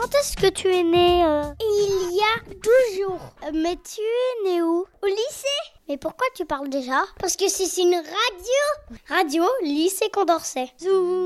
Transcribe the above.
Quand est-ce que tu es né euh Il y a 12 jours. Euh, mais tu es né où? Au lycée Mais pourquoi tu parles déjà? Parce que c'est une radio. Radio, lycée Condorcet. Zoom,